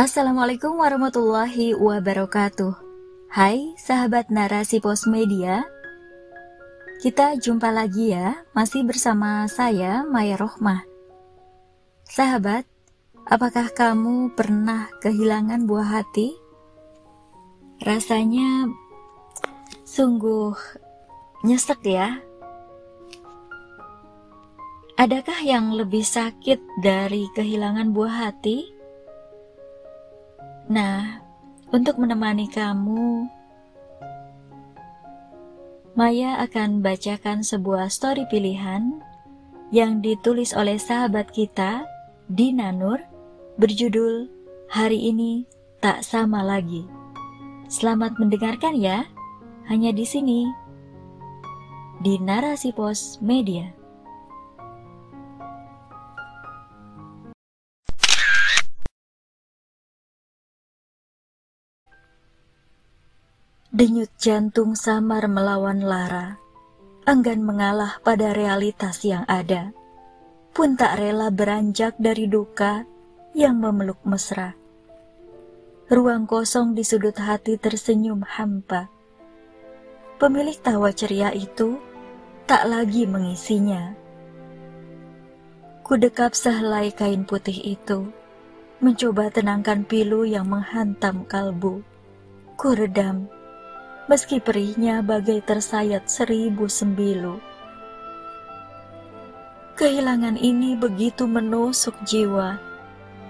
Assalamualaikum warahmatullahi wabarakatuh. Hai sahabat narasi pos media. Kita jumpa lagi ya, masih bersama saya Maya Rohmah. Sahabat, apakah kamu pernah kehilangan buah hati? Rasanya sungguh nyesek ya. Adakah yang lebih sakit dari kehilangan buah hati? Nah, untuk menemani kamu, Maya akan bacakan sebuah story pilihan yang ditulis oleh sahabat kita, Dina Nur, berjudul Hari Ini Tak Sama Lagi. Selamat mendengarkan ya, hanya di sini, di Narasi Pos Media. Denyut jantung samar melawan lara, enggan mengalah pada realitas yang ada, pun tak rela beranjak dari duka yang memeluk mesra. Ruang kosong di sudut hati tersenyum hampa. Pemilik tawa ceria itu tak lagi mengisinya. Kudekap sehelai kain putih itu, mencoba tenangkan pilu yang menghantam kalbu. Ku redam meski perihnya bagai tersayat seribu sembilu. Kehilangan ini begitu menusuk jiwa.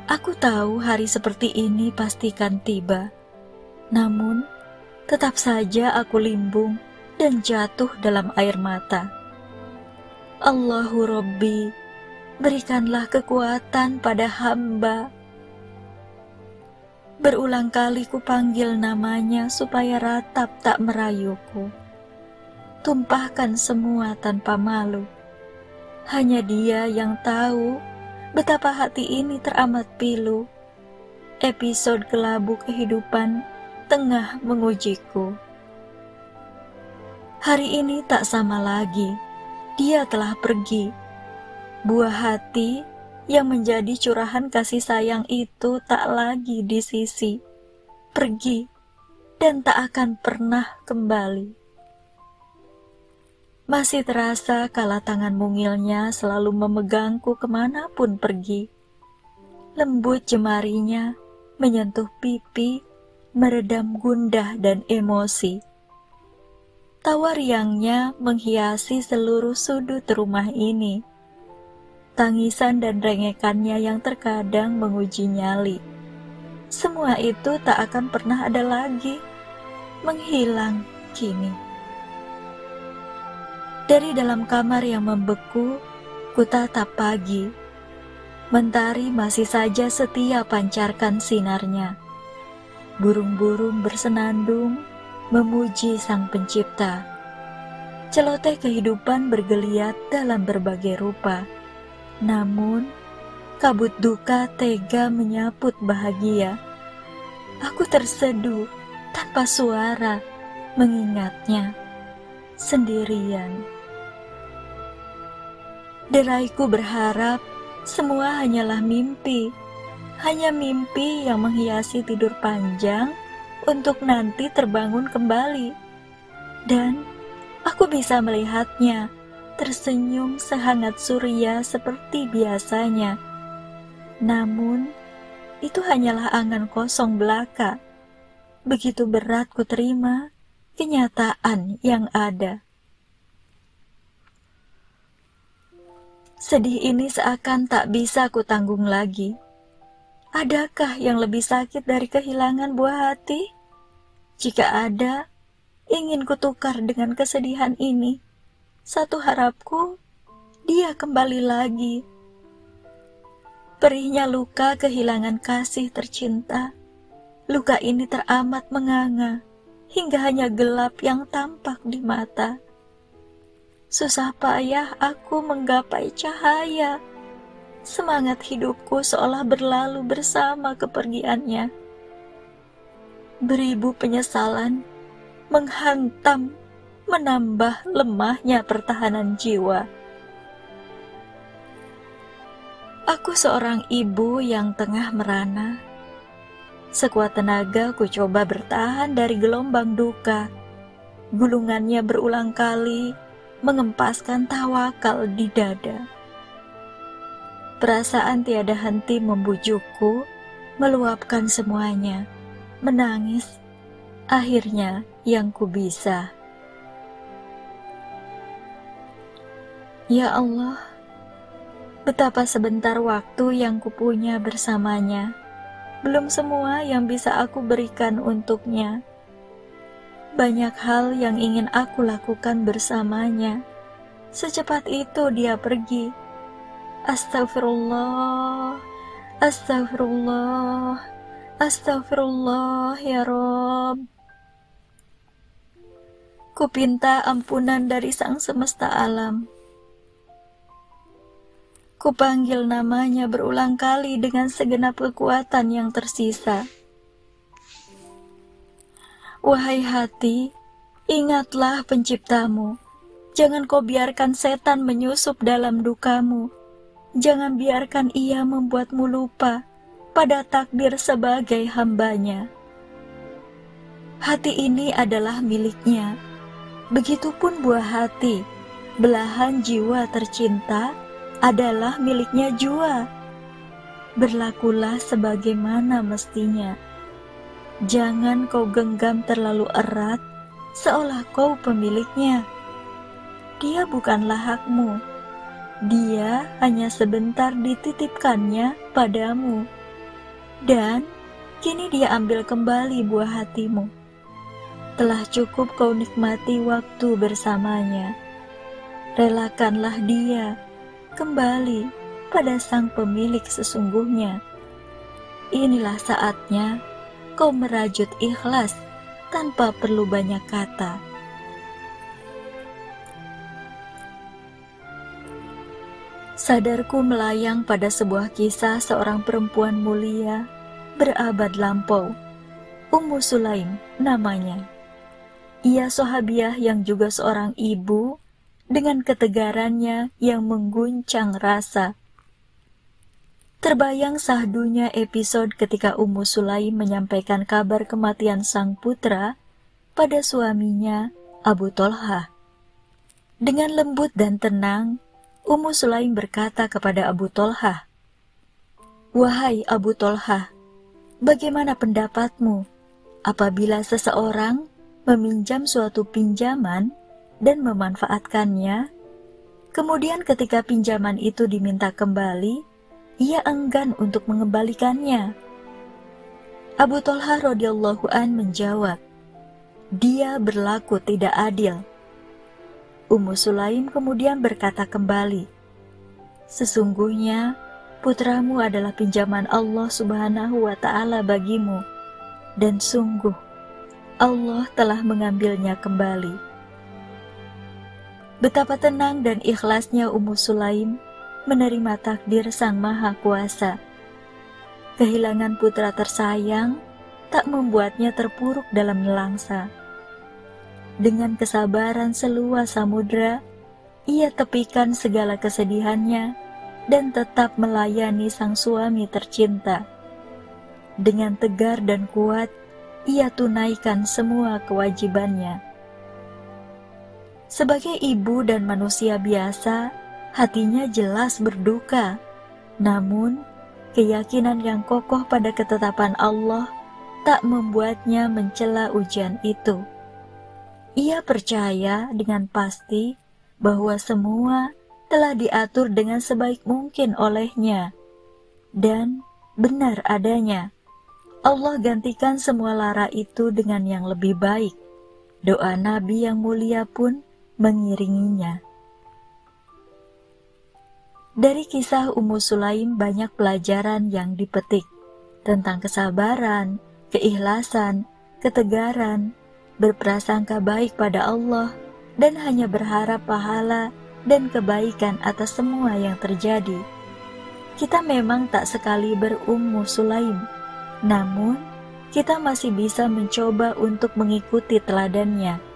Aku tahu hari seperti ini pastikan tiba. Namun, tetap saja aku limbung dan jatuh dalam air mata. Allahu Rabbi, berikanlah kekuatan pada hamba Berulang kali ku panggil namanya supaya ratap tak merayuku. Tumpahkan semua tanpa malu. Hanya dia yang tahu betapa hati ini teramat pilu. Episode kelabu kehidupan tengah mengujiku. Hari ini tak sama lagi. Dia telah pergi. Buah hati yang menjadi curahan kasih sayang itu tak lagi di sisi, pergi, dan tak akan pernah kembali. Masih terasa kala tangan mungilnya selalu memegangku ke mana pun pergi. Lembut jemarinya menyentuh pipi, meredam gundah dan emosi. Tawa riangnya menghiasi seluruh sudut rumah ini tangisan dan rengekannya yang terkadang menguji nyali. Semua itu tak akan pernah ada lagi, menghilang kini. Dari dalam kamar yang membeku, ku tatap pagi. Mentari masih saja setia pancarkan sinarnya. Burung-burung bersenandung, memuji sang pencipta. Celoteh kehidupan bergeliat dalam berbagai rupa namun, kabut duka tega menyaput bahagia. Aku terseduh tanpa suara mengingatnya sendirian. Deraiku berharap semua hanyalah mimpi, hanya mimpi yang menghiasi tidur panjang untuk nanti terbangun kembali. Dan aku bisa melihatnya tersenyum sehangat surya seperti biasanya. Namun, itu hanyalah angan kosong belaka. Begitu berat ku terima kenyataan yang ada. Sedih ini seakan tak bisa ku tanggung lagi. Adakah yang lebih sakit dari kehilangan buah hati? Jika ada, ingin kutukar dengan kesedihan ini satu harapku, dia kembali lagi. Perihnya luka kehilangan kasih tercinta. Luka ini teramat menganga, hingga hanya gelap yang tampak di mata. Susah payah aku menggapai cahaya. Semangat hidupku seolah berlalu bersama kepergiannya. Beribu penyesalan menghantam menambah lemahnya pertahanan jiwa. Aku seorang ibu yang tengah merana. Sekuat tenaga ku coba bertahan dari gelombang duka. Gulungannya berulang kali mengempaskan tawakal di dada. Perasaan tiada henti membujukku, meluapkan semuanya, menangis. Akhirnya yang ku bisa. Ya Allah, betapa sebentar waktu yang kupunya bersamanya belum semua yang bisa aku berikan untuknya. Banyak hal yang ingin aku lakukan bersamanya. Secepat itu dia pergi. Astagfirullah, astagfirullah, astagfirullah ya Rob. Kupinta ampunan dari sang semesta alam Kupanggil namanya berulang kali dengan segenap kekuatan yang tersisa. Wahai hati, ingatlah penciptamu. Jangan kau biarkan setan menyusup dalam dukamu. Jangan biarkan ia membuatmu lupa pada takdir sebagai hambanya. Hati ini adalah miliknya. Begitupun buah hati, belahan jiwa tercinta adalah miliknya jua. Berlakulah sebagaimana mestinya. Jangan kau genggam terlalu erat, seolah kau pemiliknya. Dia bukanlah hakmu. Dia hanya sebentar dititipkannya padamu. Dan kini dia ambil kembali buah hatimu. Telah cukup kau nikmati waktu bersamanya. Relakanlah dia kembali pada sang pemilik sesungguhnya. Inilah saatnya kau merajut ikhlas tanpa perlu banyak kata. Sadarku melayang pada sebuah kisah seorang perempuan mulia berabad lampau. Ummu Sulaim namanya. Ia sahabiah yang juga seorang ibu dengan ketegarannya yang mengguncang rasa. Terbayang sahdunya episode ketika Ummu Sulaim menyampaikan kabar kematian sang putra pada suaminya Abu Tolha. Dengan lembut dan tenang, Ummu Sulaim berkata kepada Abu Tolha, Wahai Abu Tolha, bagaimana pendapatmu apabila seseorang meminjam suatu pinjaman dan memanfaatkannya. Kemudian ketika pinjaman itu diminta kembali, ia enggan untuk mengembalikannya. Abu Talha radhiyallahu an menjawab, "Dia berlaku tidak adil." Ummu Sulaim kemudian berkata kembali, "Sesungguhnya putramu adalah pinjaman Allah Subhanahu wa taala bagimu dan sungguh Allah telah mengambilnya kembali." Betapa tenang dan ikhlasnya Ummu Sulaim menerima takdir Sang Maha Kuasa. Kehilangan putra tersayang tak membuatnya terpuruk dalam nelangsa. Dengan kesabaran seluas samudra, ia tepikan segala kesedihannya dan tetap melayani sang suami tercinta. Dengan tegar dan kuat, ia tunaikan semua kewajibannya. Sebagai ibu dan manusia biasa, hatinya jelas berduka. Namun, keyakinan yang kokoh pada ketetapan Allah tak membuatnya mencela ujian itu. Ia percaya dengan pasti bahwa semua telah diatur dengan sebaik mungkin olehnya dan benar adanya. Allah gantikan semua lara itu dengan yang lebih baik. Doa Nabi yang mulia pun mengiringinya. Dari kisah Ummu Sulaim banyak pelajaran yang dipetik tentang kesabaran, keikhlasan, ketegaran, berprasangka baik pada Allah, dan hanya berharap pahala dan kebaikan atas semua yang terjadi. Kita memang tak sekali berummu Sulaim, namun kita masih bisa mencoba untuk mengikuti teladannya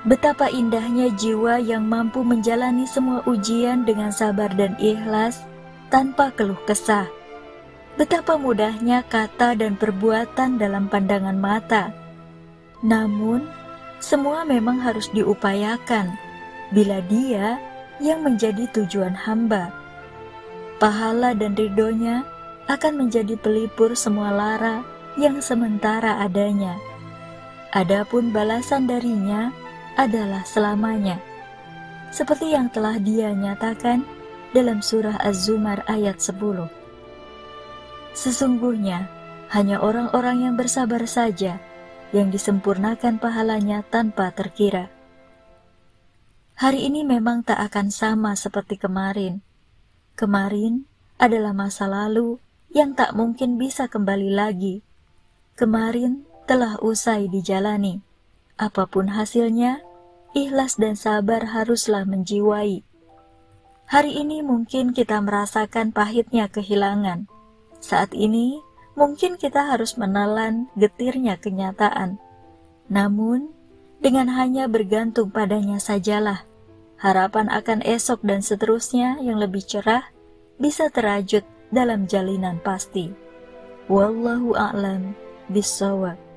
Betapa indahnya jiwa yang mampu menjalani semua ujian dengan sabar dan ikhlas, tanpa keluh kesah. Betapa mudahnya kata dan perbuatan dalam pandangan mata. Namun, semua memang harus diupayakan bila dia yang menjadi tujuan hamba. Pahala dan ridhonya akan menjadi pelipur semua lara yang sementara adanya. Adapun balasan darinya adalah selamanya seperti yang telah dia nyatakan dalam surah Az-Zumar ayat 10. Sesungguhnya, hanya orang-orang yang bersabar saja yang disempurnakan pahalanya tanpa terkira. Hari ini memang tak akan sama seperti kemarin. Kemarin adalah masa lalu yang tak mungkin bisa kembali lagi. Kemarin telah usai dijalani. Apa pun hasilnya, ikhlas dan sabar haruslah menjiwai. Hari ini mungkin kita merasakan pahitnya kehilangan. Saat ini mungkin kita harus menelan getirnya kenyataan. Namun, dengan hanya bergantung padanya sajalah, harapan akan esok dan seterusnya yang lebih cerah bisa terajut dalam jalinan pasti. Wallahu a'lam bishawab.